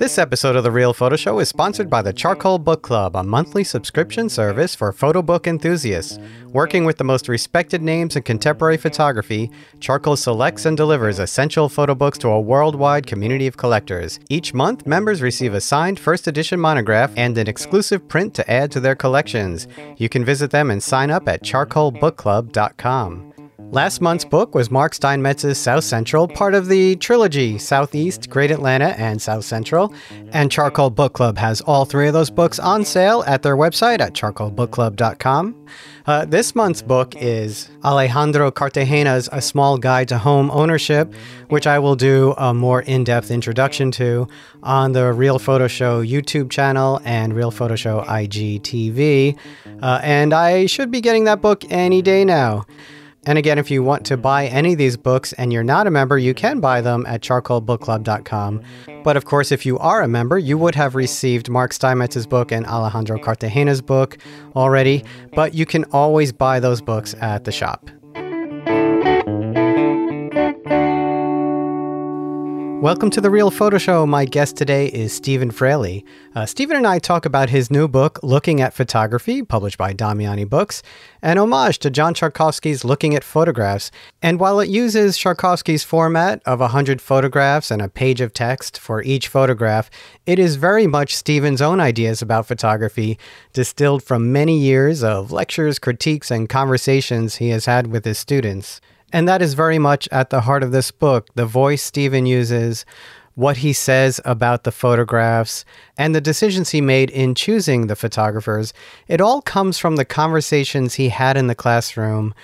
This episode of The Real Photo Show is sponsored by the Charcoal Book Club, a monthly subscription service for photo book enthusiasts. Working with the most respected names in contemporary photography, Charcoal selects and delivers essential photo books to a worldwide community of collectors. Each month, members receive a signed first edition monograph and an exclusive print to add to their collections. You can visit them and sign up at charcoalbookclub.com. Last month's book was Mark Steinmetz's South Central, part of the trilogy Southeast, Great Atlanta, and South Central. And Charcoal Book Club has all three of those books on sale at their website at charcoalbookclub.com. Uh, this month's book is Alejandro Cartagena's A Small Guide to Home Ownership, which I will do a more in depth introduction to on the Real Photo Show YouTube channel and Real Photo Show IGTV. Uh, and I should be getting that book any day now. And again, if you want to buy any of these books and you're not a member, you can buy them at charcoalbookclub.com. But of course, if you are a member, you would have received Mark Steinmetz's book and Alejandro Cartagena's book already, but you can always buy those books at the shop. Welcome to the Real Photo Show. My guest today is Stephen Frailey. Uh, Stephen and I talk about his new book, Looking at Photography, published by Damiani Books, an homage to John Szarkowski's Looking at Photographs. And while it uses Szarkowski's format of 100 photographs and a page of text for each photograph, it is very much Stephen's own ideas about photography, distilled from many years of lectures, critiques, and conversations he has had with his students. And that is very much at the heart of this book the voice Stephen uses, what he says about the photographs, and the decisions he made in choosing the photographers. It all comes from the conversations he had in the classroom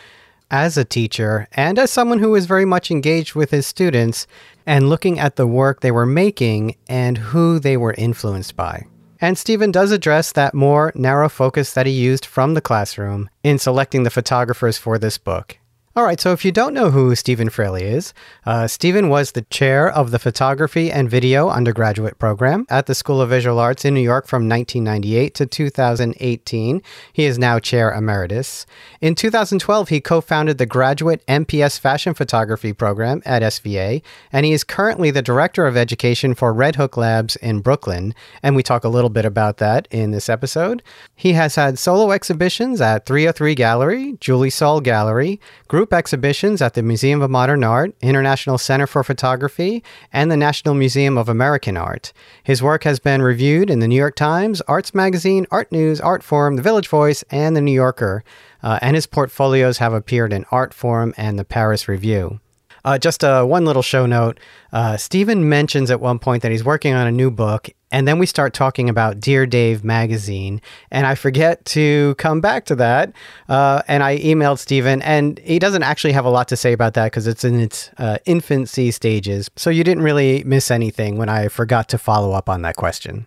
as a teacher and as someone who was very much engaged with his students and looking at the work they were making and who they were influenced by. And Stephen does address that more narrow focus that he used from the classroom in selecting the photographers for this book. All right, so if you don't know who Stephen Frailey is, uh, Stephen was the chair of the Photography and Video undergraduate program at the School of Visual Arts in New York from 1998 to 2018. He is now chair emeritus. In 2012, he co founded the graduate MPS Fashion Photography program at SVA, and he is currently the director of education for Red Hook Labs in Brooklyn. And we talk a little bit about that in this episode. He has had solo exhibitions at 303 Gallery, Julie Saul Gallery, group group exhibitions at the Museum of Modern Art, International Center for Photography, and the National Museum of American Art. His work has been reviewed in the New York Times, Arts Magazine, Art News, Artforum, The Village Voice, and The New Yorker, uh, and his portfolios have appeared in Artforum and the Paris Review. Uh, just uh, one little show note. Uh, Stephen mentions at one point that he's working on a new book, and then we start talking about Dear Dave magazine, and I forget to come back to that. Uh, and I emailed Stephen, and he doesn't actually have a lot to say about that because it's in its uh, infancy stages. So you didn't really miss anything when I forgot to follow up on that question.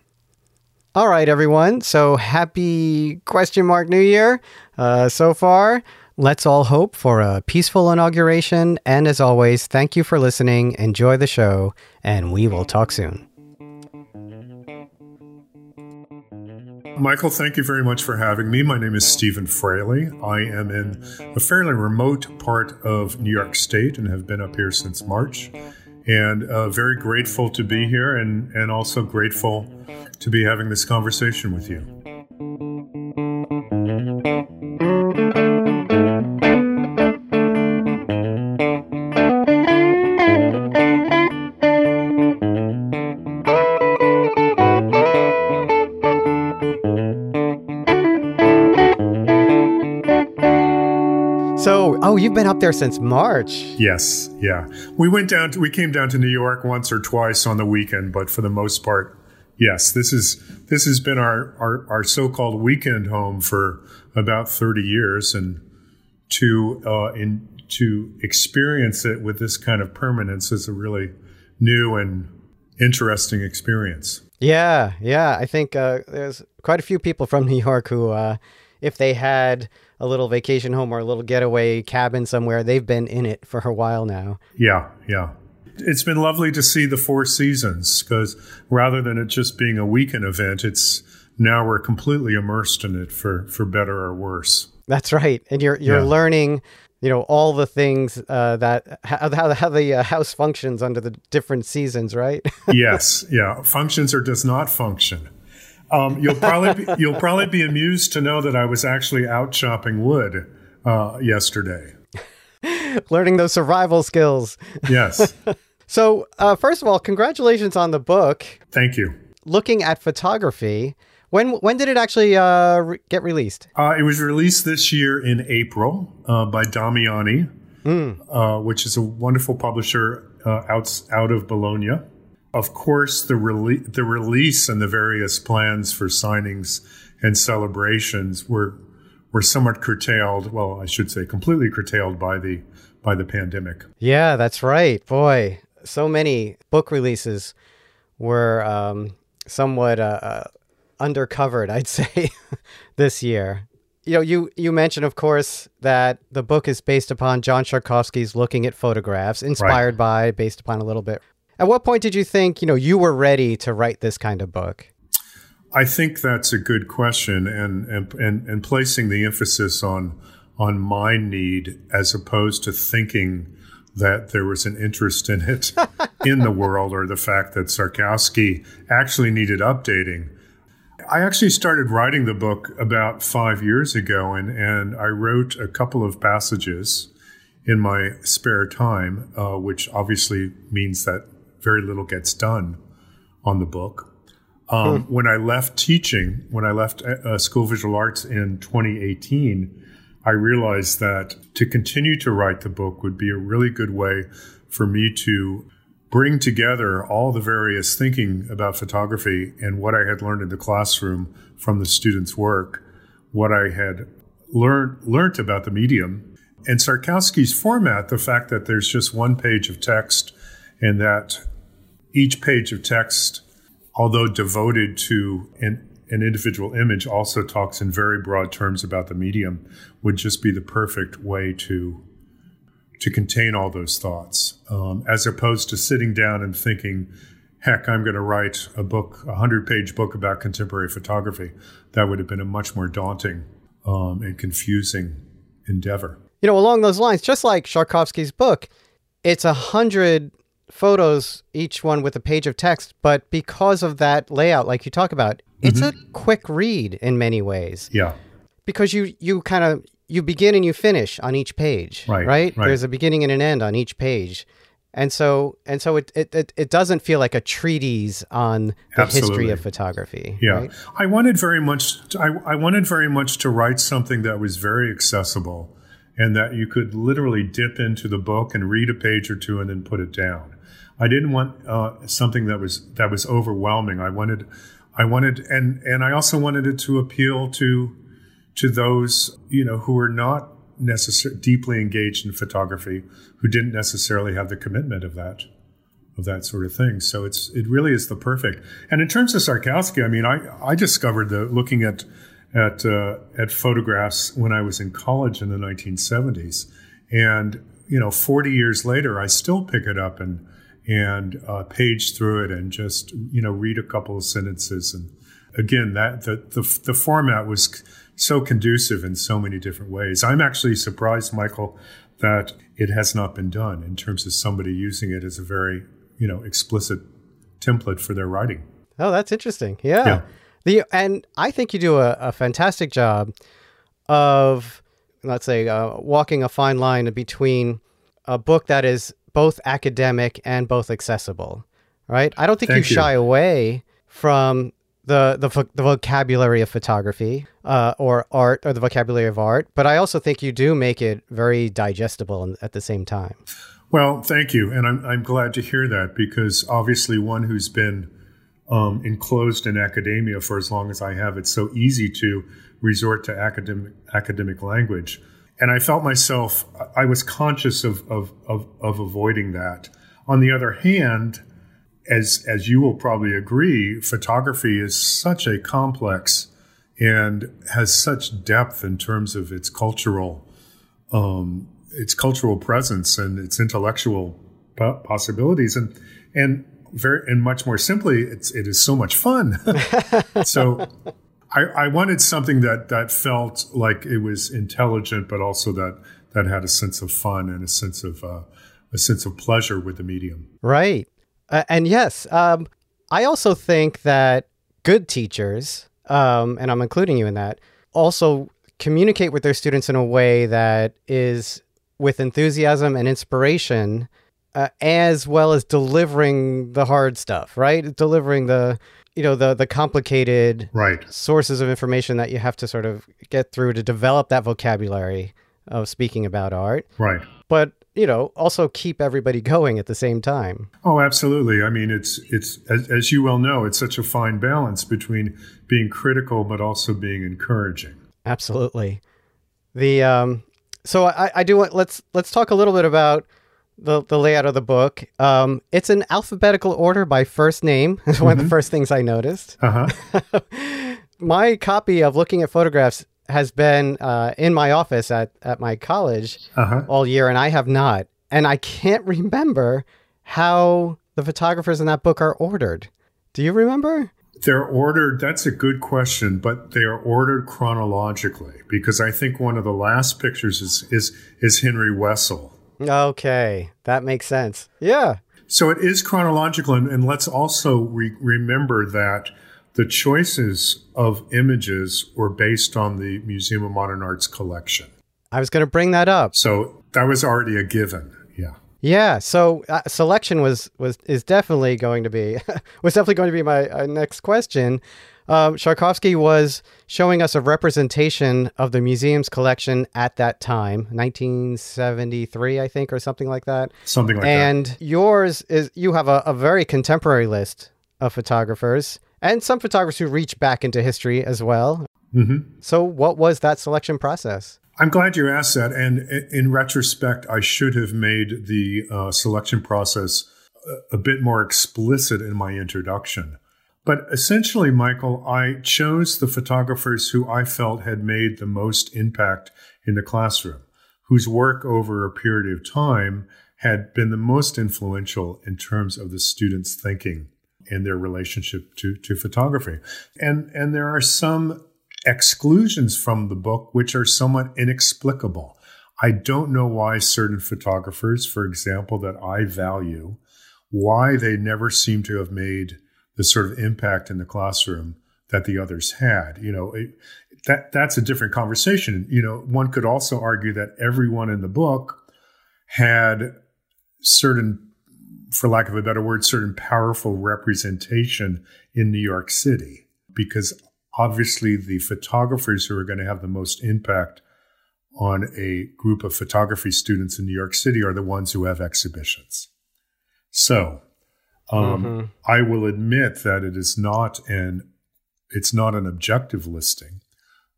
All right, everyone. So happy question mark New Year uh, so far. Let's all hope for a peaceful inauguration. And as always, thank you for listening. Enjoy the show, and we will talk soon. Michael, thank you very much for having me. My name is Stephen Frailey. I am in a fairly remote part of New York State and have been up here since March. And uh, very grateful to be here and, and also grateful to be having this conversation with you. You've been up there since March. Yes, yeah. We went down to we came down to New York once or twice on the weekend, but for the most part, yes, this is this has been our our, our so-called weekend home for about 30 years and to uh, in to experience it with this kind of permanence is a really new and interesting experience. Yeah, yeah. I think uh, there's quite a few people from New York who, uh, if they had a little vacation home or a little getaway cabin somewhere. They've been in it for a while now. Yeah, yeah. It's been lovely to see the Four Seasons because rather than it just being a weekend event, it's now we're completely immersed in it for for better or worse. That's right, and you're you're yeah. learning you know all the things uh, that how, how, how the uh, house functions under the different seasons, right? yes, yeah, functions or does not function. Um, you'll probably be, you'll probably be amused to know that I was actually out chopping wood uh, yesterday. Learning those survival skills. Yes. so, uh, first of all, congratulations on the book. Thank you. Looking at photography, when when did it actually uh, re- get released? Uh, it was released this year in April uh, by Damiani, mm. which is a wonderful publisher uh, out out of Bologna. Of course, the rele- the release and the various plans for signings and celebrations were were somewhat curtailed. Well, I should say, completely curtailed by the by the pandemic. Yeah, that's right. Boy, so many book releases were um, somewhat uh, uh undercovered, I'd say, this year. You know, you you mentioned, of course, that the book is based upon John Szarkowski's "Looking at Photographs," inspired right. by, based upon a little bit. At what point did you think, you know, you were ready to write this kind of book? I think that's a good question, and and and, and placing the emphasis on on my need as opposed to thinking that there was an interest in it in the world or the fact that Szarkowski actually needed updating. I actually started writing the book about five years ago, and, and I wrote a couple of passages in my spare time, uh, which obviously means that very little gets done on the book. Um, hmm. When I left teaching, when I left uh, School of Visual Arts in 2018, I realized that to continue to write the book would be a really good way for me to bring together all the various thinking about photography and what I had learned in the classroom from the students' work, what I had learned learned about the medium, and Szarkowski's format, the fact that there's just one page of text and that each page of text, although devoted to an, an individual image, also talks in very broad terms about the medium, would just be the perfect way to to contain all those thoughts, um, as opposed to sitting down and thinking, heck, I'm going to write a book, a hundred page book about contemporary photography. That would have been a much more daunting um, and confusing endeavor. You know, along those lines, just like Szarkowski's book, it's a hundred photos, each one with a page of text, but because of that layout, like you talk about, it's mm-hmm. a quick read in many ways. Yeah. Because you you kind of you begin and you finish on each page, right, right? right? There's a beginning and an end on each page. And so and so it, it, it, it doesn't feel like a treatise on the Absolutely. history of photography. Yeah. Right? I wanted very much to, I, I wanted very much to write something that was very accessible and that you could literally dip into the book and read a page or two and then put it down. I didn't want uh, something that was that was overwhelming. I wanted I wanted and and I also wanted it to appeal to to those you know who are not necessarily deeply engaged in photography, who didn't necessarily have the commitment of that of that sort of thing. So it's it really is the perfect. And in terms of Szarkowski, I mean, I I discovered the looking at at uh, at photographs when I was in college in the 1970s, and you know, 40 years later, I still pick it up and and uh, page through it and just you know read a couple of sentences and again that the, the the format was so conducive in so many different ways. I'm actually surprised, Michael, that it has not been done in terms of somebody using it as a very, you know, explicit template for their writing. Oh, that's interesting. Yeah. yeah. The and I think you do a, a fantastic job of let's say uh, walking a fine line between a book that is both academic and both accessible, right? I don't think you shy away from the the, the vocabulary of photography uh, or art or the vocabulary of art, but I also think you do make it very digestible at the same time. Well, thank you, and I'm I'm glad to hear that because obviously one who's been um, enclosed in academia for as long as I have, it's so easy to resort to academic academic language, and I felt myself I was conscious of of, of, of avoiding that. On the other hand as as you will probably agree, photography is such a complex and has such depth in terms of its cultural um, its cultural presence and its intellectual possibilities and and very and much more simply it's it is so much fun so I, I wanted something that that felt like it was intelligent but also that that had a sense of fun and a sense of uh, a sense of pleasure with the medium. Right. Uh, and yes, um, I also think that good teachers, um, and I'm including you in that, also communicate with their students in a way that is with enthusiasm and inspiration, uh, as well as delivering the hard stuff, right? Delivering the you know the the complicated right. sources of information that you have to sort of get through to develop that vocabulary of speaking about art. Right. But you know, also keep everybody going at the same time. Oh, absolutely. I mean, it's it's as, as you well know, it's such a fine balance between being critical but also being encouraging. Absolutely. The um, so I, I do want let's let's talk a little bit about the the layout of the book. Um, it's in alphabetical order by first name. Is one of the first things I noticed. Uh huh. My copy of Looking at Photographs has been uh, in my office at at my college Uh-huh. all year, and I have not. And I can't remember how the photographers in that book are ordered. Do you remember? They're ordered. That's a good question, but they are ordered chronologically because I think one of the last pictures is is is Henry Wessel. Okay, that makes sense. Yeah. So it is chronological, and, and let's also re- remember that the choices of images were based on the Museum of Modern Art's collection. I was going to bring that up. So that was already a given. Yeah. Yeah, so uh, selection was was is definitely going to be was definitely going to be my uh, next question. Um, Szarkowski was showing us a representation of the museum's collection at that time, 1973, I think, or something like that. Something like that. and yours is you have a, a very contemporary list of photographers and some photographers who reach back into history as well. that. hmm So, what was that selection process? I'm glad you asked that. And in retrospect, I should have made the uh, selection process a bit more explicit in my introduction. But essentially, Michael, I chose the photographers who I felt had made the most impact in the classroom, whose work over a period of time had been the most influential in terms of the students' thinking and their relationship to, to photography. And, and there are some exclusions from the book which are somewhat inexplicable. I don't know why certain photographers, for example, that I value, why they never seem to have made the sort of impact in the classroom that the others had. You know, it, that that's a different conversation. You know, one could also argue that everyone in the book had certain, for lack of a better word, certain powerful representation in New York City because obviously the photographers who are going to have the most impact on a group of photography students in New York City are the ones who have exhibitions. So, um, Mhm. I will admit that it is not an it's not an objective listing,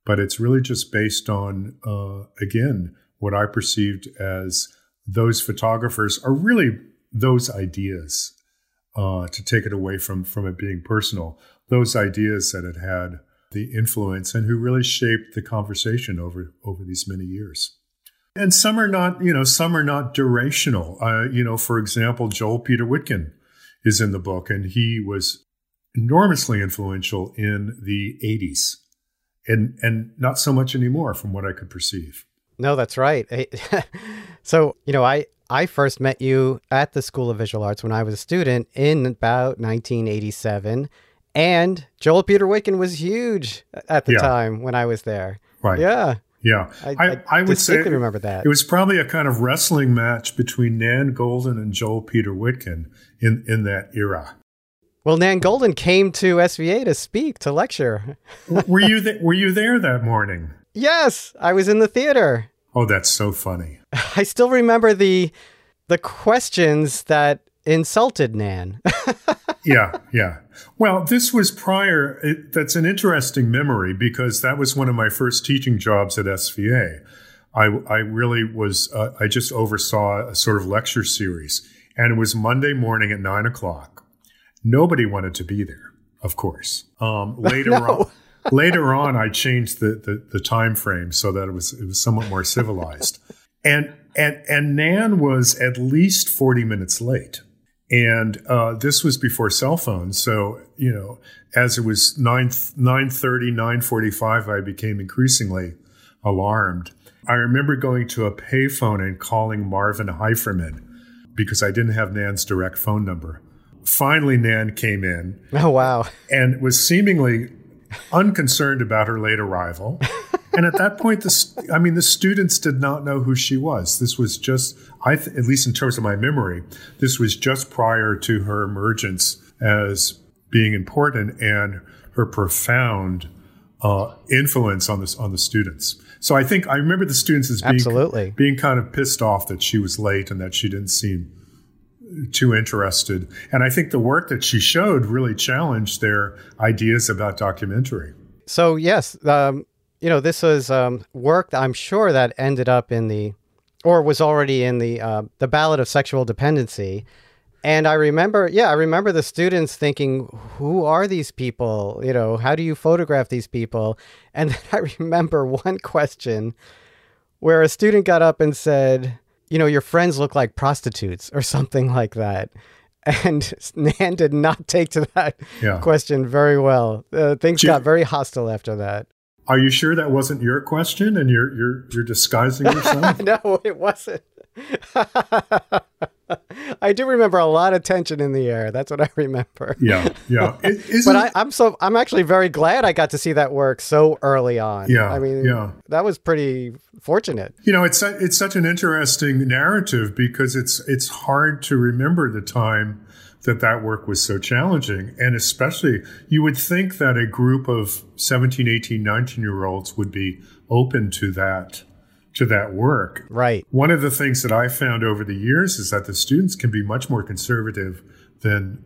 but it's really just based on uh, again what I perceived as those photographers are really those ideas. Uh, to take it away from from it being personal, those ideas that it had the influence and who really shaped the conversation over over these many years. And some are not, you know, some are not durational. Uh, you know, for example, Joel Peter Witkin is in the book, and he was enormously influential in the 80s and and not so much anymore from what I could perceive. No, that's right. So, you know, I I first met you at the School of Visual Arts when I was a student in about 1987, and Joel Peter Witkin was huge at the Yeah. time when I was there. Right. Yeah, Yeah. I, I, I, would say distinctly remember that. it was probably a kind of wrestling match between Nan Goldin and Joel Peter Witkin in, in that era. well, Nan Goldin came to SVA to speak to lecture. were you th- were you there that morning? Yes, I was in the theater. Oh, that's so funny. I still remember the the questions that insulted Nan. yeah, yeah. Well, this was prior. It, that's an interesting memory because that was one of my first teaching jobs at SVA. I, I really was, uh, I just oversaw a sort of lecture series, and it was Monday morning at nine o'clock. Nobody wanted to be there, of course. Um, later No. on, later on, I changed the, the, the time frame so that it was it was somewhat more civilized. And and and Nan was at least forty minutes late. And uh, this was before cell phones, so you know, as it was nine nine thirty, nine forty five, I became increasingly alarmed. I remember going to a payphone and calling Marvin Heiferman because I didn't have Nan's direct phone number. Finally, Nan came in. Oh, wow. And was seemingly unconcerned about her late arrival. and at that point, the, I mean, the students did not know who she was. This was just, I th- at least in terms of my memory, this was just prior to her emergence as being important and her profound uh, influence on this on the students. So I think I remember the students as being Absolutely. being kind of pissed off that she was late and that she didn't seem too interested. And I think the work that she showed really challenged their ideas about documentary. So yes, um, you know this was um, work that I'm sure that ended up in the, or was already in the uh, the Ballad of Sexual Dependency. And I remember, yeah, I remember the students thinking, who are these people? You know, how do you photograph these people? And then I remember one question where a student got up and said, you know, your friends look like prostitutes or something like that. And Nan did not take to that Yeah. question very well. Uh, things Ju- got very hostile after that. Are you sure that wasn't your question and you're you're you're disguising yourself? no, it wasn't. I do remember a lot of tension in the air. That's what I remember. yeah, yeah. It, But I, I'm so I'm actually very glad I got to see that work so early on. Yeah, I mean, yeah. that was pretty fortunate. You know, it's it's such an interesting narrative because it's it's hard to remember the time that that work was so challenging and especially you would think that a group of 17 18 19 year olds would be open to that to that work Right. one of the things that i found over the years is that the students can be much more conservative than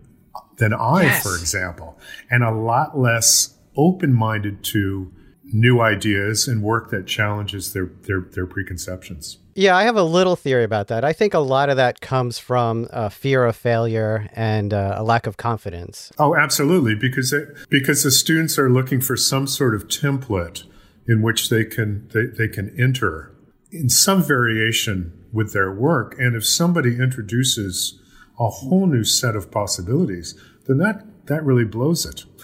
than i Yes. for example and a lot less open-minded to new ideas and work that challenges their their, their preconceptions Yeah, I have a little theory about that. I think a lot of that comes from uh, fear of failure and uh, a lack of confidence. Oh, absolutely, because it, because the students are looking for some sort of template in which they can they, they can enter in some variation with their work, and if somebody introduces a whole new set of possibilities, then that that really blows it.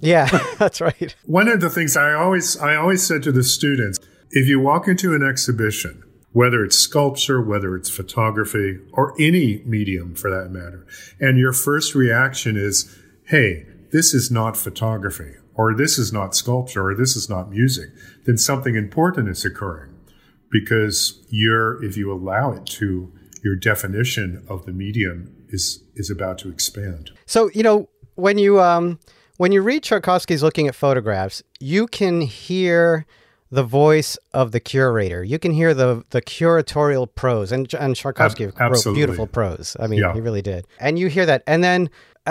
Yeah, that's right. One of the things I always I always said to the students, if you walk into an exhibition, whether it's sculpture, whether it's photography, or any medium for that matter, and your first reaction is, "Hey, this is not photography, or this is not sculpture, or this is not music," then something important is occurring because you're if you allow it to, your definition of the medium is is about to expand. So you know when you um when you read Szarkowski's looking at photographs, you can hear the voice of the curator. You can hear the the curatorial prose, and and Tchaikovsky Ab- wrote beautiful prose. I mean, Yeah. he really did. And you hear that, and then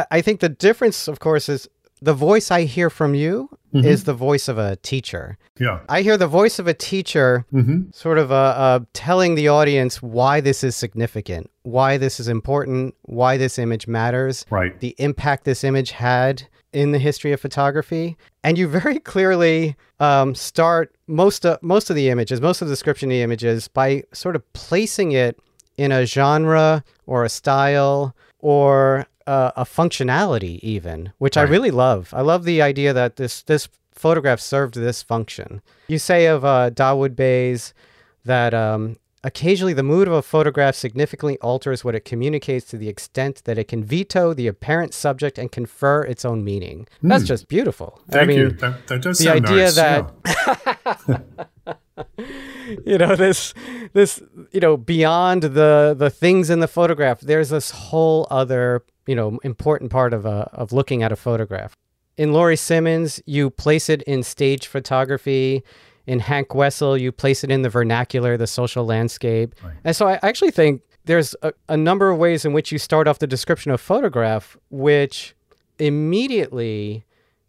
I think the difference, of course, is the voice I hear from you Mm-hmm. is the voice of a teacher. Yeah. I hear the voice of a teacher Mm-hmm. sort of uh, uh, telling the audience why this is significant, why this is important, why this image matters, Right. the impact this image had in the history of photography. And you very clearly um, start most of, most of the images, most of the description of the images by sort of placing it in a genre or a style or uh, a functionality even, which I really love. I love the idea that this this photograph served this function. You say of uh, Dawoud Bey's that um, occasionally the mood of a photograph significantly alters what it communicates to the extent that it can veto the apparent subject and confer its own meaning. That's just beautiful. Hmm. Thank I mean, you. That, that does the sound idea nice. that- yeah. you know this this you know beyond the the things in the photograph there's this whole other you know important part of a, of looking at a photograph in Laurie Simmons you place it in stage photography in Hank Wessel you place it in the vernacular the social landscape and so I actually think there's a, a number of ways in which you start off the description of photograph which immediately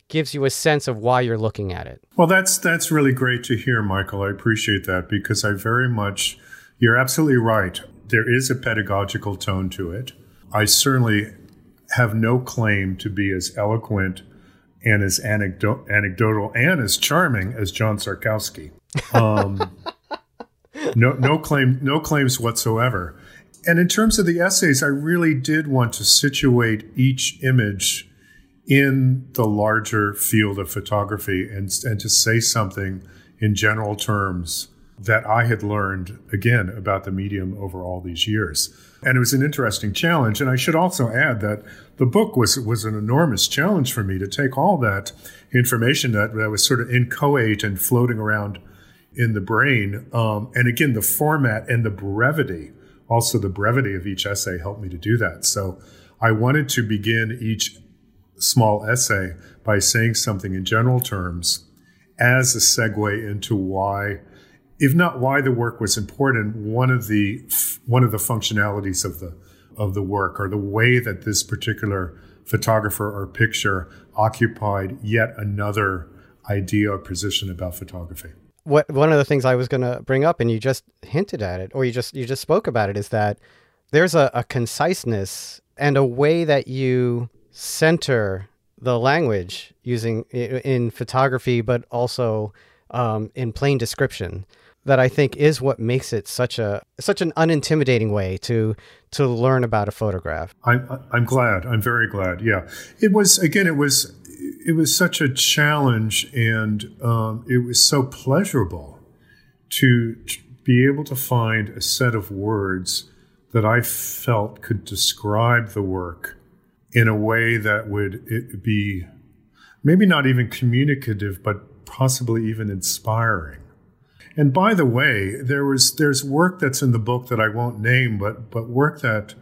gives you a sense of why you're looking at it Well, that's that's really great to hear, Michael. I appreciate that because I very much. You're absolutely right. There is a pedagogical tone to it. I certainly have no claim to be as eloquent and as anecdo- anecdotal and as charming as John Szarkowski. Um, no, no claim, no claims whatsoever. And in terms of the essays, I really did want to situate each image in the larger field of photography and, and to say something in general terms that I had learned again about the medium over all these years. And it was an interesting challenge. And I should also add that the book was was an enormous challenge for me to take all that information that, that was sort of inchoate and floating around in the brain. Um, and again, the format and the brevity, also the brevity of each essay helped me to do that. So I wanted to begin each small essay by saying something in general terms as a segue into why if not why the work was important, one of the one of the functionalities of the of the work or the way that this particular photographer or picture occupied yet another idea or position about photography. What one of the things I was going to bring up, and you just hinted at it, or you just you just spoke about it, is that there's a, a conciseness and a way that you center the language using in photography, but also um, in plain description that I think is what makes it such a such an unintimidating way to to learn about a photograph. I'm I'm glad. I'm very glad. Yeah, it was again. It was it was such a challenge, and um, it was so pleasurable to, to be able to find a set of words that I felt could describe the work in a way that would be maybe not even communicative, but possibly even inspiring. And by the way, there was there's work that's in the book that I won't name, but but work that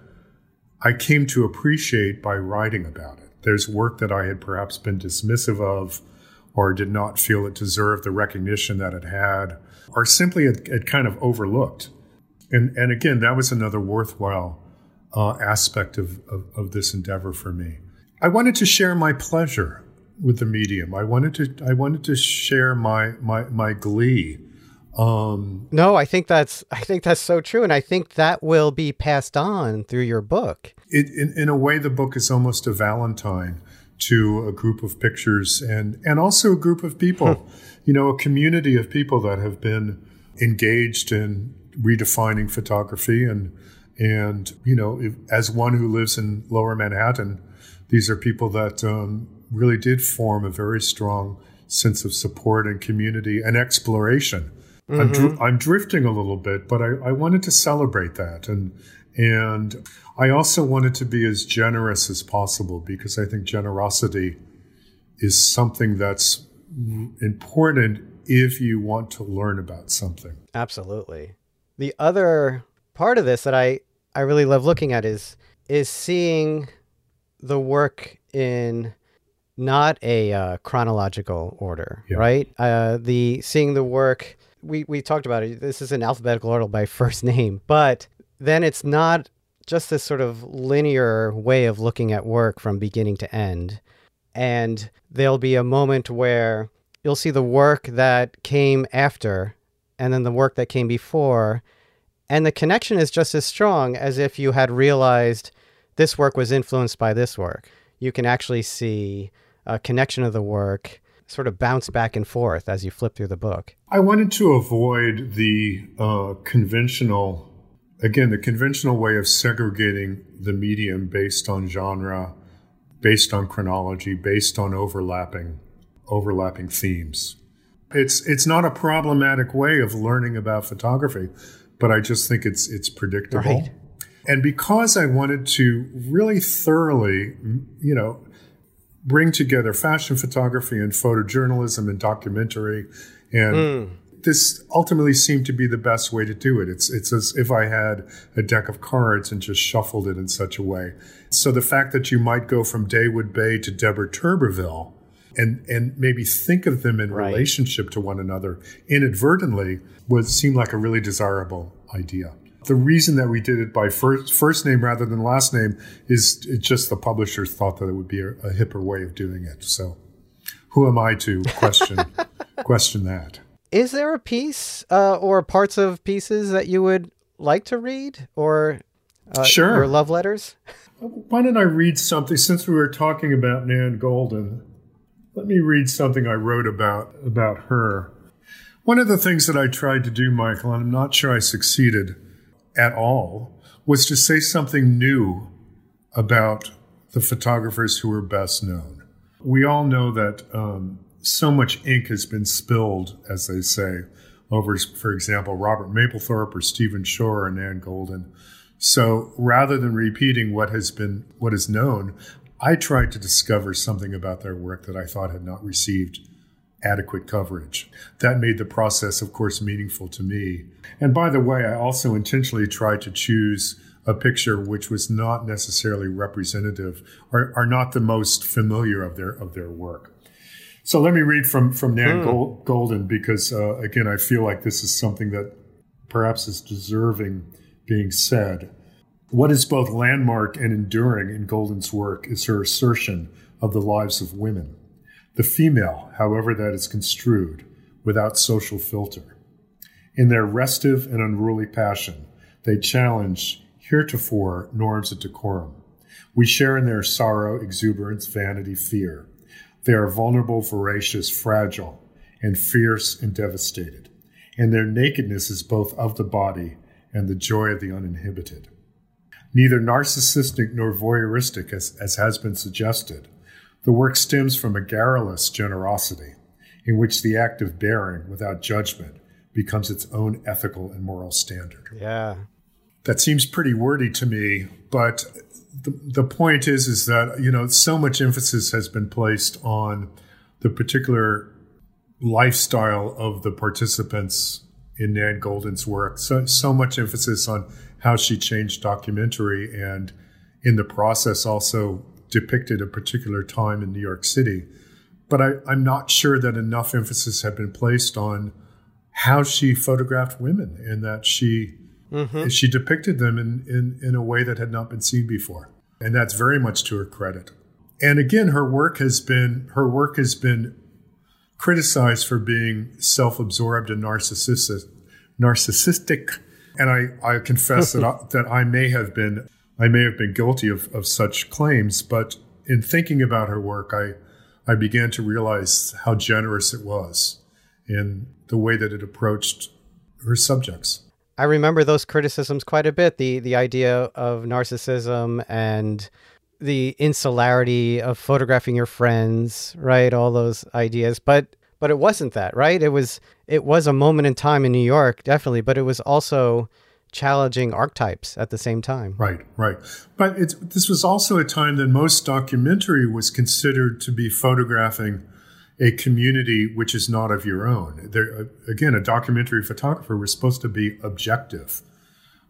I came to appreciate by writing about it. There's work that I had perhaps been dismissive of or did not feel it deserved the recognition that it had, or simply it, it kind of overlooked. And and again, that was another worthwhile uh, aspect of, of, of this endeavor for me. I wanted to share my pleasure with the medium. I wanted to I wanted to share my my my glee um, no, I think that's I think that's so true, and I think that will be passed on through your book. It, in, in a way, the book is almost a valentine to a group of pictures and and also a group of people, you know, a community of people that have been engaged in redefining photography and and you know, if, as one who lives in Lower Manhattan, these are people that um, really did form a very strong sense of support and community and exploration Mm-hmm. I'm, dr- I'm drifting a little bit, but I, I wanted to celebrate that. And, and I also wanted to be as generous as possible because I think generosity is something that's important if you want to learn about something. Absolutely. The other part of this that I, I really love looking at is is seeing the work in not a uh, chronological order, yeah. right? Uh, the seeing the work we we talked about it. This is an alphabetical order by first name, but then it's not just this sort of linear way of looking at work from beginning to end. And there'll be a moment where you'll see the work that came after and then the work that came before. And the connection is just as strong as if you had realized this work was influenced by this work. You can actually see a connection of the work sort of bounce back and forth as you flip through the book. I wanted to avoid the uh, conventional, again, the conventional way of segregating the medium based on genre, based on chronology, based on overlapping overlapping themes. It's it's not a problematic way of learning about photography, but I just think it's it's predictable. Right. And because I wanted to really thoroughly, you know, bring together fashion photography and photojournalism and documentary. And mm. this ultimately seemed to be the best way to do it. It's, it's as if I had a deck of cards and just shuffled it in such a way. So the fact that you might go from Dawoud Bey to Deborah Turbeville and, and maybe think of them in right. relationship to one another inadvertently would seem like a really desirable idea. The reason that we did it by first first name rather than last name is just the publishers thought that it would be a, a hipper way of doing it. So, who am I to question question that? Is there a piece uh, or parts of pieces that you would like to read, or uh, sure your love letters? Why don't I read something since we were talking about Nan Goldin? Let me read something I wrote about about her. One of the things that I tried to do, Michael, and I'm not sure I succeeded at all was to say something new about the photographers who were best known. We all know that um, so much ink has been spilled, as they say, over, for example, Robert Mapplethorpe or Stephen Shore or Nan Goldin. So rather than repeating what has been what is known, I tried to discover something about their work that I thought had not received adequate coverage. That made the process, of course, meaningful to me. And by the way, I also intentionally tried to choose a picture which was not necessarily representative or, or not the most familiar of their of their work. So let me read from from Nan mm. Goldin because uh, again, I feel like this is something that perhaps is deserving being said. What is both landmark and enduring in Goldin's work is her assertion of the lives of women, the female, however that is construed, without social filter. In their restive and unruly passion, they challenge heretofore norms of decorum. We share in their sorrow, exuberance, vanity, fear. They are vulnerable, voracious, fragile, and fierce and devastated. And their nakedness is both of the body and the joy of the uninhibited. Neither narcissistic nor voyeuristic, as, as has been suggested, the work stems from a garrulous generosity in which the act of bearing without judgment becomes its own ethical and moral standard. Yeah. That seems pretty wordy to me, but the, the point is is that you know so much emphasis has been placed on the particular lifestyle of the participants in Nan Goldin's work. So, so much emphasis on how she changed documentary and in the process also depicted a particular time in New York City. But I, I'm not sure that enough emphasis had been placed on how she photographed women and that she mm-hmm. she depicted them in, in, in a way that had not been seen before. And that's very much to her credit. And again, her work has been her work has been criticized for being self-absorbed and narcissistic, narcissistic. And I, I confess that I, that I may have been I may have been guilty of, of such claims, but in thinking about her work, I I began to realize how generous it was in the way that it approached her subjects. I remember those criticisms quite a bit. The the idea of narcissism and the insularity of photographing your friends, right? All those ideas. But but it wasn't that, right? It was it was a moment in time in New York, definitely, but it was also challenging archetypes at the same time. Right, right. But it's, this was also a time that most documentary was considered to be photographing a community which is not of your own. There, uh, again, a documentary photographer was supposed to be objective.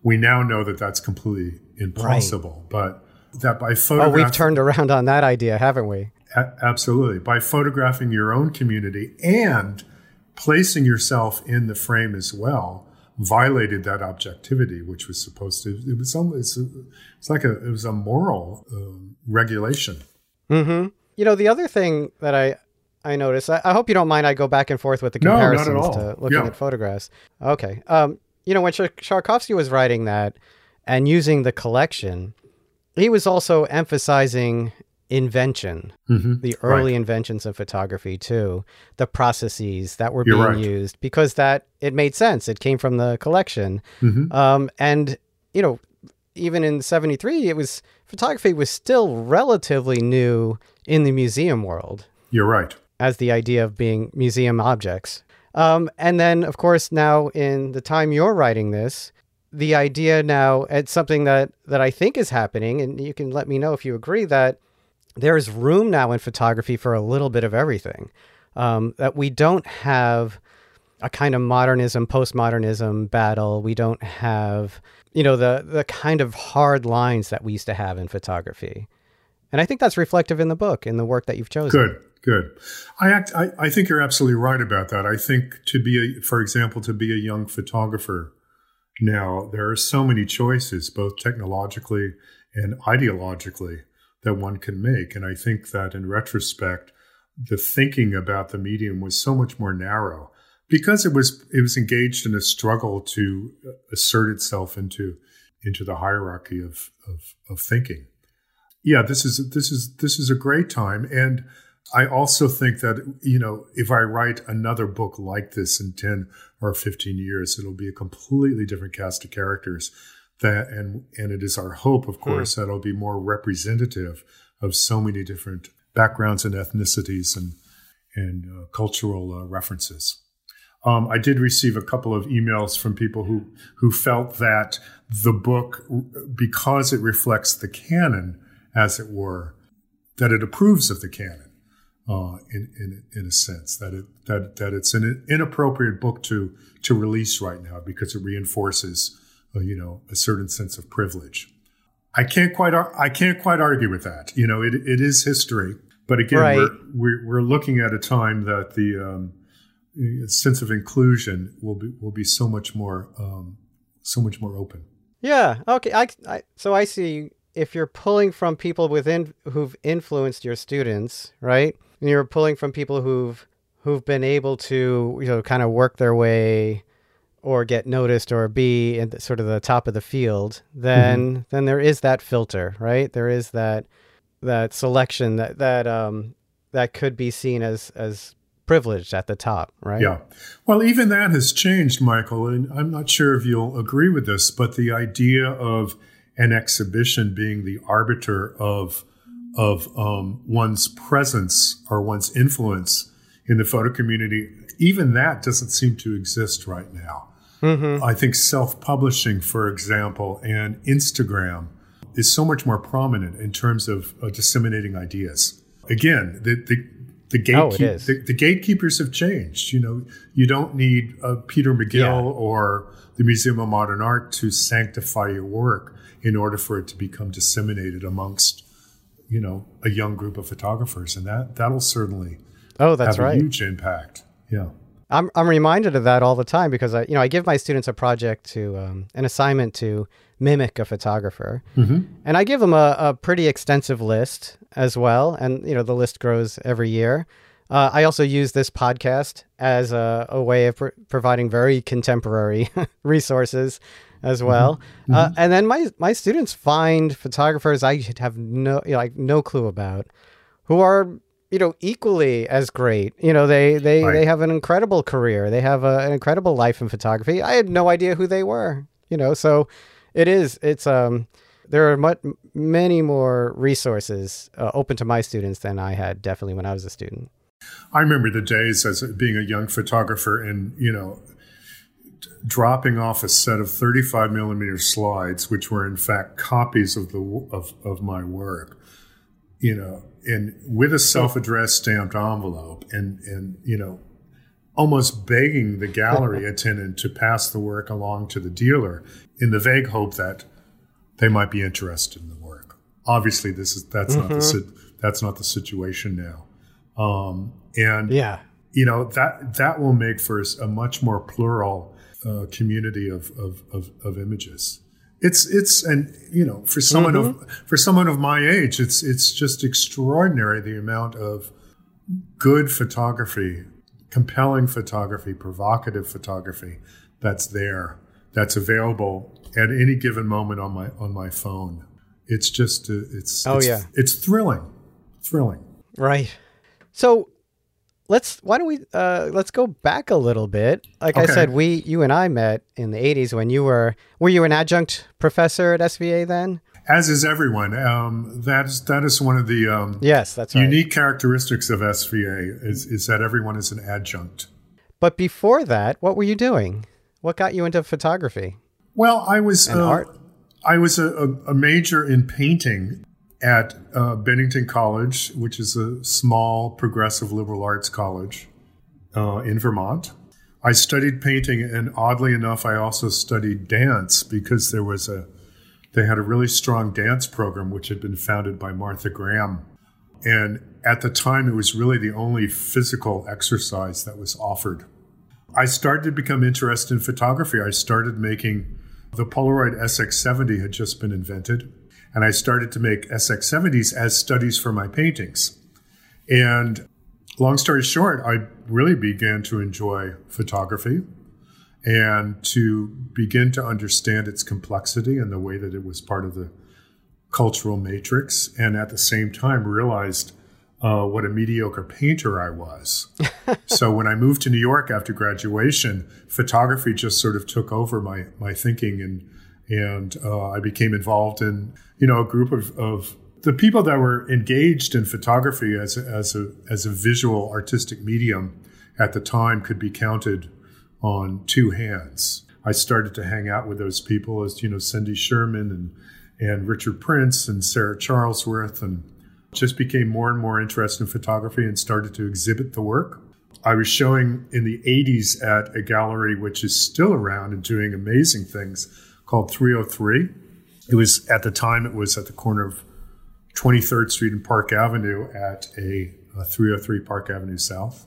We now know that that's completely impossible, right. but that by photographing. Oh, we've turned around on that idea, haven't we? A- absolutely. By photographing your own community and placing yourself in the frame as well, violated that objectivity, which was supposed to. It was some. It's, it's like a. It was a moral um, regulation. Hmm. You know, the other thing that I I noticed. I, I, hope you don't mind. I go back and forth with the comparisons no, to looking yeah. at photographs. Okay. Um. You know, when Szarkowski was writing that and using the collection, he was also emphasizing invention, mm-hmm. the early right. inventions of photography too, the processes that were You're being right. used because that it made sense. It came from the collection, mm-hmm. um, and you know, even in '73, it was photography was still relatively new in the museum world. You're right. As the idea of being museum objects. Um, and then, of course, now in the time you're writing this, the idea now it's something that that I think is happening, and you can let me know if you agree that there's room now in photography for a little bit of everything. Um, that we don't have a kind of modernism, postmodernism battle. We don't have, you know, the the kind of hard lines that we used to have in photography. And I think that's reflective in the book, in the work that you've chosen. Good, good. I act. I, I think you're absolutely right about that. I think to be a, for example, to be a young photographer now, there are so many choices, both technologically and ideologically, that one can make. And I think that in retrospect, the thinking about the medium was so much more narrow because it was it was engaged in a struggle to uh, assert itself into into the hierarchy of, of, of thinking. Yeah, this is this is this is a great time, and I also think that you know if I write another book like this in ten or 15 years, it'll be a completely different cast of characters. That and and it is our hope, of hmm. course, mm. that it'll be more representative of so many different backgrounds and ethnicities and and uh, cultural uh, references. Um, I did receive a couple of emails from people who who felt that the book, because it reflects the canon, as it were, that it approves of the canon, uh, in, in in a sense that it that that it's an inappropriate book to to release right now because it reinforces, you know, a certain sense of privilege. I can't quite I can't quite argue with that. You know, it it is history, but again, right. we're, we're, we're looking at a time that the um, sense of inclusion will be will be so much more um, so much more open. Yeah. Okay. I, I so I see if you're pulling from people within who've influenced your students, right? And you're pulling from people who've who've been able to you know kind of work their way or get noticed or be at sort of the top of the field, then mm-hmm. then there is that filter, right? There is that that selection that that um that could be seen as as privileged at the top, right? Yeah. Well, even that has changed, Michael, and I'm not sure if you'll agree with this, but the idea of an exhibition being the arbiter of of um, one's presence or one's influence in the photo community, even that doesn't seem to exist right now. Mm-hmm. I think self-publishing, for example, and Instagram is so much more prominent in terms of uh, disseminating ideas. Again, the, the the, gatekeep- oh, the, the, gatekeepers have changed. You know, you don't need uh, Peter MacGill yeah. or the Museum of Modern Art to sanctify your work in order for it to become disseminated amongst, you know, a young group of photographers, and that that'll certainly oh, that's have right. a huge impact. Yeah. I'm, I'm reminded of that all the time because I, you know, I give my students a project to, um, an assignment to mimic a photographer. Mm-hmm. And I give them a, a, pretty extensive list as well. And, you know, the list grows every year. Uh, I also use this podcast as a, a way of providing very contemporary resources as mm-hmm. well. Mm-hmm. Uh, and then my, my students find photographers I have no, you know, like no clue about who are you know equally as great you know they they right. they have an incredible career they have a, an incredible life in photography i had no idea who they were you know so it is. It's um, there are much, many more resources uh, open to my students than I had definitely when I was a student. I remember the days as being a young photographer and you know dropping off a set of 35 millimeter slides, which were in fact copies of the of, of my work, you know, and with a self-addressed stamped envelope, and and you know, almost begging the gallery attendant to pass the work along to the dealer in the vague hope that they might be interested in the work. Obviously, this is that's mm-hmm. not the mm-hmm. that's not the situation now, um, and yeah, you know that that will make for a much more plural uh, community of, of, of of images. It's it's and you know for someone mm-hmm. of for someone of my age, it's it's just extraordinary the amount of good photography, compelling photography, provocative photography that's there that's available at any given moment on my on my phone. It's just uh, it's oh it's, yeah it's thrilling, thrilling. Right. So let's why don't we uh, let's go back a little bit. Like okay. I said, we you and I met in the '80s when you were were you an adjunct professor at SVA then? As is everyone. Um, that is that is one of the um, yes, that's right. unique characteristics of SVA is is that everyone is an adjunct. But before that, what were you doing? What got you into photography? Well, I was uh, art. I was a, a, major in painting at uh, Bennington College, which is a small progressive liberal arts college uh, in Vermont. I studied painting, and oddly enough, I also studied dance because there was a they had a really strong dance program which had been founded by Martha Graham. And at the time, it was really the only physical exercise that was offered. I started to become interested in photography. I started making the Polaroid SX70 had just been invented, and I started to make SX70s as studies for my paintings. And long story short, I really began to enjoy photography and to begin to understand its complexity and the way that it was part of the cultural matrix, and at the same time realized uh, what a mediocre painter I was. so when I moved to New York after graduation, photography just sort of took over my my thinking, and and uh, I became involved in you know a group of, of the people that were engaged in photography as a, as a as a visual artistic medium at the time could be counted on two hands. I started to hang out with those people as, you know, Cindy Sherman and, and Richard Prince and Sarah Charlesworth and just became more and more interested in photography and started to exhibit the work. I was showing in the 80s at a gallery which is still around and doing amazing things called 303. It was at the time it was at the corner of 23rd Street and Park Avenue at a, a 303 Park Avenue South.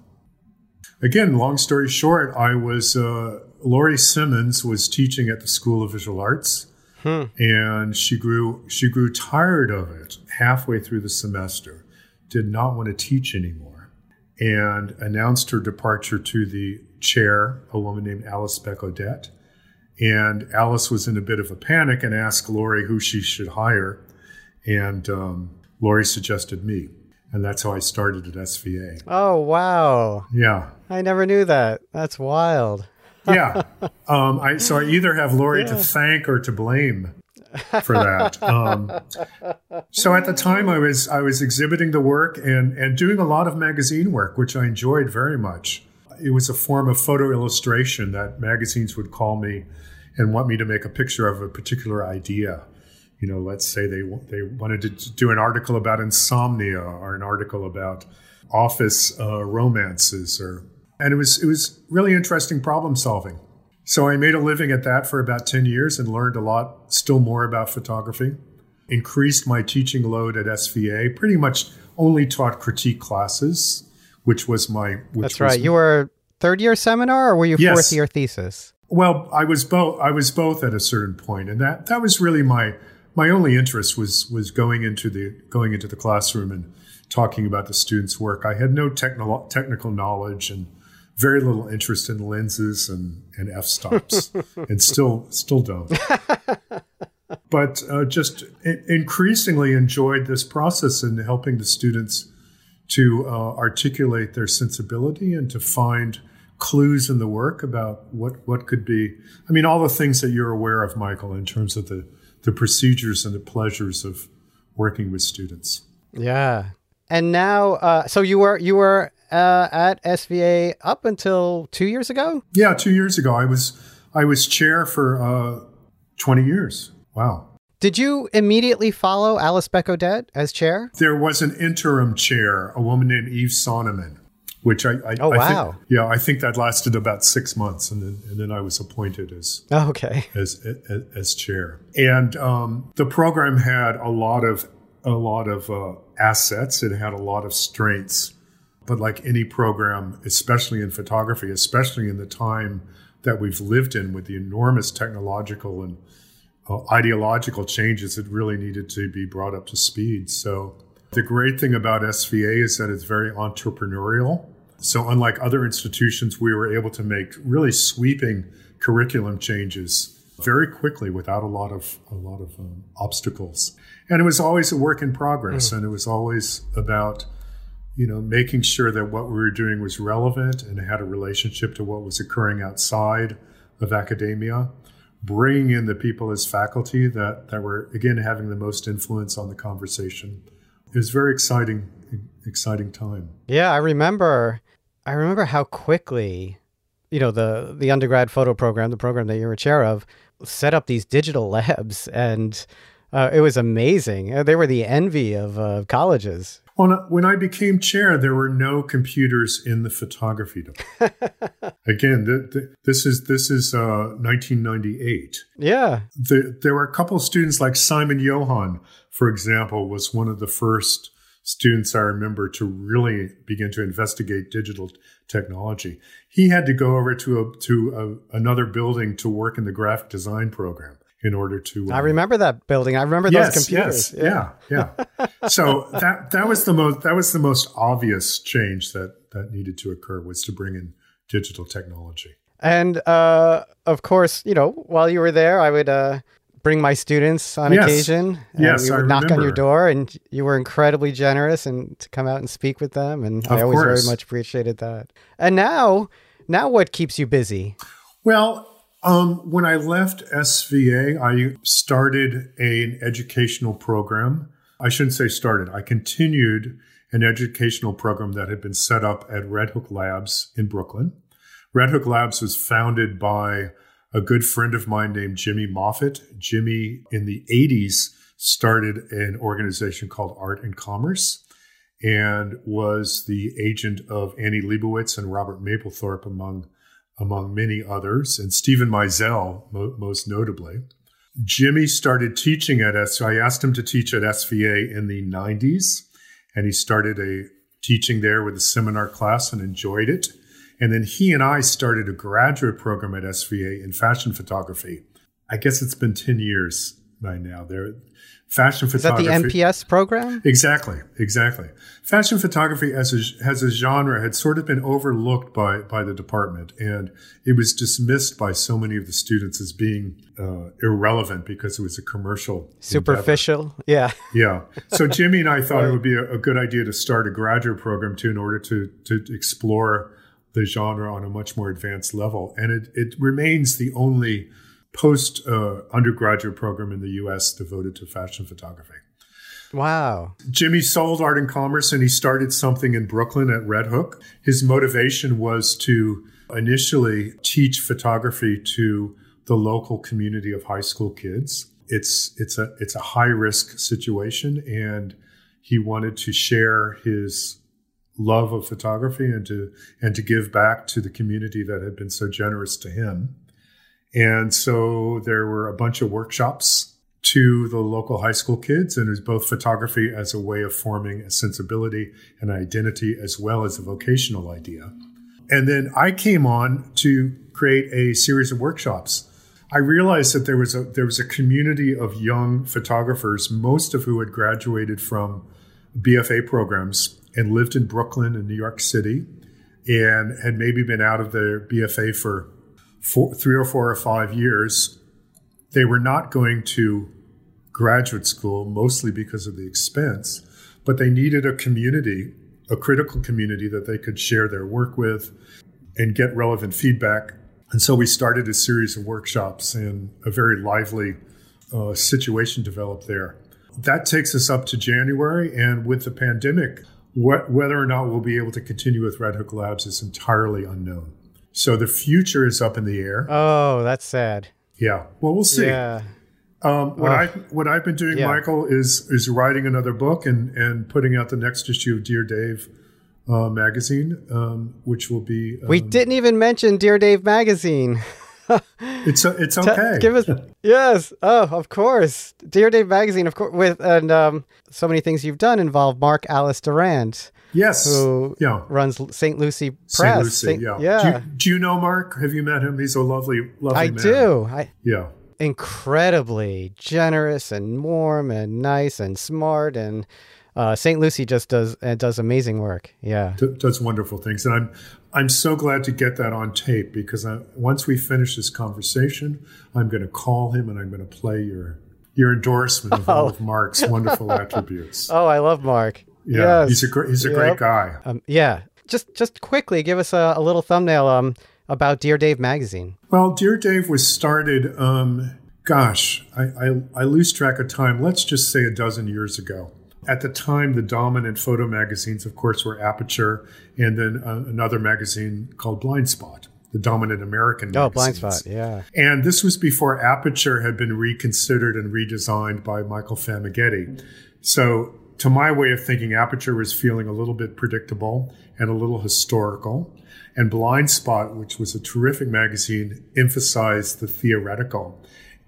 Again, long story short, I was uh, Laurie Simmons was teaching at the School of Visual Arts, hmm. and she grew she grew tired of it halfway through the semester. Did not want to teach anymore, and announced her departure to the chair, a woman named Alice Beck Odette. And Alice was in a bit of a panic and asked Laurie who she should hire. And um, Laurie suggested me. And that's how I started at SVA. Oh, wow. Yeah. I never knew that. That's wild. yeah. Um, I, so I either have Laurie yeah. to thank or to blame for that. Um, so at the time, I was I was exhibiting the work and and doing a lot of magazine work, which I enjoyed very much. It was a form of photo illustration that magazines would call me and want me to make a picture of a particular idea you know, let's say they they wanted to do an article about insomnia or an article about office uh, romances, or and it was it was really interesting problem solving. So I made a living at that for about ten years and learned a lot, still more about photography. Increased my teaching load at SVA. Pretty much only taught critique classes, which was my. Which That's right. you were third year seminar, or were you yes. fourth year thesis? Well, I was both. I was both at a certain point, and that that was really my my only interest was was going into the going into the classroom and talking about the students' work. I had no technical technical knowledge and very little interest in lenses and, and f stops, and still still don't. but uh, just increasingly enjoyed this process in helping the students to uh, articulate their sensibility and to find clues in the work about what what could be. I mean, all the things that you're aware of, Michael, in terms of the the procedures and the pleasures of working with students. Yeah. And now, uh, so you were you were uh, at SVA up until two years ago. Yeah, two years ago. I was I was chair for uh, twenty years. Wow. Did you immediately follow Alice Beck Odette as chair? There was an interim chair, a woman named Eve Sonneman which I, I oh I wow. think, yeah I think that lasted about six months and then and then I was appointed as oh, okay. as, as, as chair. And um, the program had a lot of a lot of uh, assets. It had a lot of strengths. But like any program especially in photography especially in the time that we've lived in with the enormous technological and uh, ideological changes it really needed to be brought up to speed. So the great thing about SVA is that it's very entrepreneurial so, unlike other institutions, we were able to make really sweeping curriculum changes very quickly without a lot of a lot of um, obstacles. And it was always a work in progress, mm. and it was always about you know making sure that what we were doing was relevant and had a relationship to what was occurring outside of academia bringing in the people as faculty that, that were again having the most influence on the conversation it was very exciting exciting time yeah i remember I remember how quickly, you know, the the undergrad photo program, the program that you were chair of, set up these digital labs, and uh, it was amazing. Uh, they were the envy of uh, colleges. Well, when I became chair, there were no computers in the photography department. Again, the, the, this is this is 1998. Uh, yeah, the, there were a couple of students like Simen Johan, for example, was one of the first students I remember to really begin to investigate digital technology. He had to go over to a, to a, another building to work in the graphic design program in order to. I um, remember that building. I remember yes, those computers. Yes, yeah, yeah. yeah. so that that was the most that was the most obvious change that that needed to occur was to bring in digital technology. And uh, of course, you know, while you were there, I would uh, bring my students on yes. occasion. yes, we would I knock remember. on your door, and you were incredibly generous and to come out and speak with them. And of I always course. very much appreciated that. And now, now what keeps you busy? Well, um, when I left SVA, I started a, an educational program. I shouldn't say started. I continued an educational program that had been set up at Red Hook Labs in Brooklyn, Red Hook Labs was founded by a good friend of mine named Jimmy Moffat. Jimmy, in the 80s, started an organization called Art and Commerce and was the agent of Annie Leibovitz and Robert Mapplethorpe, among, among many others, and Steven Meisel, mo- most notably. Jimmy started teaching at S. So I asked him to teach at SVA in the 90s, and he started a teaching there with a seminar class and enjoyed it. And then he and I started a graduate program at SVA in fashion photography. I guess it's been 10 years by now. There, fashion photography. Is that the MPS program? Exactly, exactly. Fashion photography as a, as a genre had sort of been overlooked by, by the department, and it was dismissed by so many of the students as being uh, irrelevant because it was a commercial. Superficial, endeavor. yeah. Yeah. So Jimmy and I thought it would be a, a, good idea to start a graduate program too in order to, to explore the genre on a much more advanced level. And it, it remains the only – post uh, undergraduate program in the US devoted to fashion photography. Wow. Jimmy sold art and commerce and he started something in Brooklyn at Red Hook. His motivation was to initially teach photography to the local community of high school kids. It's it's a it's a high risk situation and he wanted to share his love of photography and to and to give back to the community that had been so generous to him. And so there were a bunch of workshops to the local high school kids, and it was both photography as a way of forming a sensibility and identity, as well as a vocational idea. And then I came on to create a series of workshops. I realized that there was a there was a community of young photographers, most of who had graduated from BFA programs and lived in Brooklyn and New York City, and had maybe been out of their BFA for four, three or four or five years, they were not going to graduate school, mostly because of the expense, but they needed a community, a critical community that they could share their work with and get relevant feedback. And so we started a series of workshops, and a very lively uh, situation developed there. That takes us up to January, and with the pandemic, what, whether or not we'll be able to continue with Red Hook Labs is entirely unknown. So the future is up in the air. Oh, that's sad. Yeah. Well, we'll see. Yeah. Um, what I what I've been doing, yeah. Michael, is is writing another book and and putting out the next issue of Dear Dave uh, magazine, um, which will be. Um, we didn't even mention Dear Dave magazine. it's it's okay. give us yes. Oh, of course, Dear Dave magazine, of course. With and um, so many things you've done involve Mark Alice Durand. Yes. Who yeah. runs St. Lucie Press. St. Lucie, Saint, yeah. yeah. Do you, do you, know Mark? Have you met him? He's a lovely, lovely I man. do. I, yeah. Incredibly generous and warm and nice and smart and uh, St. Lucie just does uh, does amazing work. Yeah, D- does wonderful things, and I'm I'm so glad to get that on tape because I, once we finish this conversation, I'm going to call him and I'm going to play your your endorsement of oh. all of Mark's wonderful attributes. Oh, I love Mark. Yeah, yes. he's a great he's a yep. great guy. Um, yeah, just just quickly give us a, a, little thumbnail um about Dear Dave magazine. Well, Dear Dave was started. Um, gosh, I, I I lose track of time. Let's just say a dozen years ago. At the time, the dominant photo magazines, of course, were Aperture and then uh, another magazine called Blind Spot, the dominant American magazines. Oh, Blind Spot, yeah. And this was before Aperture had been reconsidered and redesigned by Michael Famighetti. So to my way of thinking, Aperture was feeling a little bit predictable and a little historical. And Blind Spot, which was a terrific magazine, emphasized the theoretical.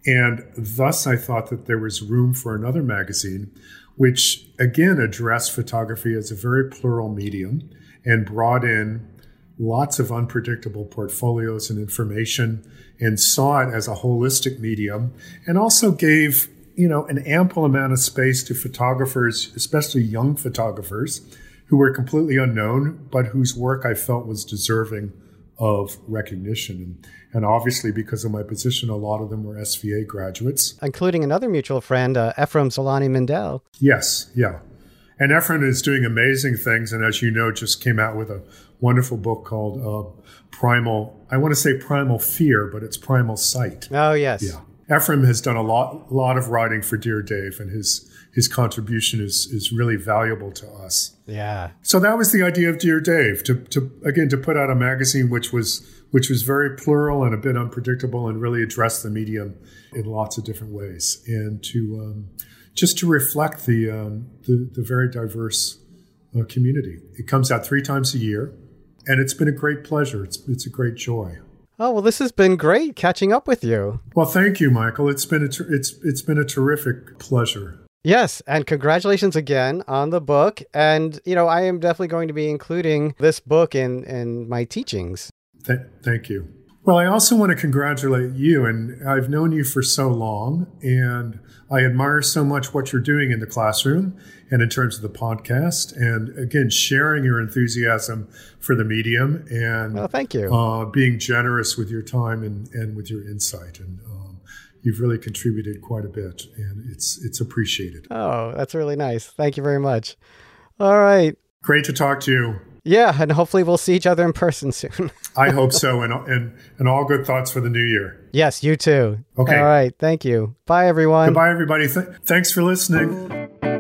And thus, I thought that there was room for another magazine, which again addressed photography as a very plural medium and brought in lots of unpredictable portfolios and information and saw it as a holistic medium and also gave you know, an ample amount of space to photographers, especially young photographers, who were completely unknown, but whose work I felt was deserving of recognition. And, obviously, because of my position, a lot of them were SVA graduates, including another mutual friend, uh, Efrem Zelony-Mindell. Yes, yeah. And Efrem is doing amazing things, and as you know, just came out with a wonderful book called uh, Primal. I want to say Primal Fear, but it's Primal Sight. Oh yes, yeah. Ephraim has done a lot, lot of writing for Dear Dave, and his his contribution is is really valuable to us. Yeah. So that was the idea of Dear Dave to to again to put out a magazine which was which was very plural and a bit unpredictable and really addressed the medium in lots of different ways and to um, just to reflect the um, the, the, very diverse uh, community. It comes out three times a year, and it's been a great pleasure. It's it's a great joy. Oh well, this has been great catching up with you. Well, thank you, Michael. It's been a ter- it's it's been a terrific pleasure. Yes, and congratulations again on the book. And you know, I am definitely going to be including this book in in my teachings. Th- thank you. Well, I also want to congratulate you, and I've known you for so long, and I admire so much what you're doing in the classroom and in terms of the podcast, and again, sharing your enthusiasm for the medium and well, thank you. Uh, being generous with your time and, and with your insight, and um, you've really contributed quite a bit, and it's it's appreciated. Oh, that's really nice. Thank you very much. All right. Great to talk to you. Yeah, and hopefully we'll see each other in person soon. I hope so, and, and and all good thoughts for the new year. Yes, you too. Okay. All right. Thank you. Bye, everyone. Goodbye, everybody. Th- thanks for listening.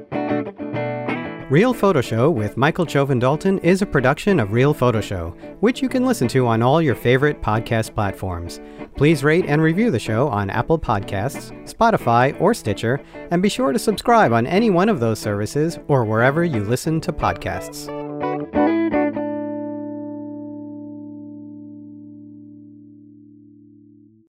Real Photo Show with Michael Chovan Dalton is a production of Real Photo Show, which you can listen to on all your favorite podcast platforms. Please rate and review the show on Apple Podcasts, Spotify, or Stitcher, and be sure to subscribe on any one of those services or wherever you listen to podcasts.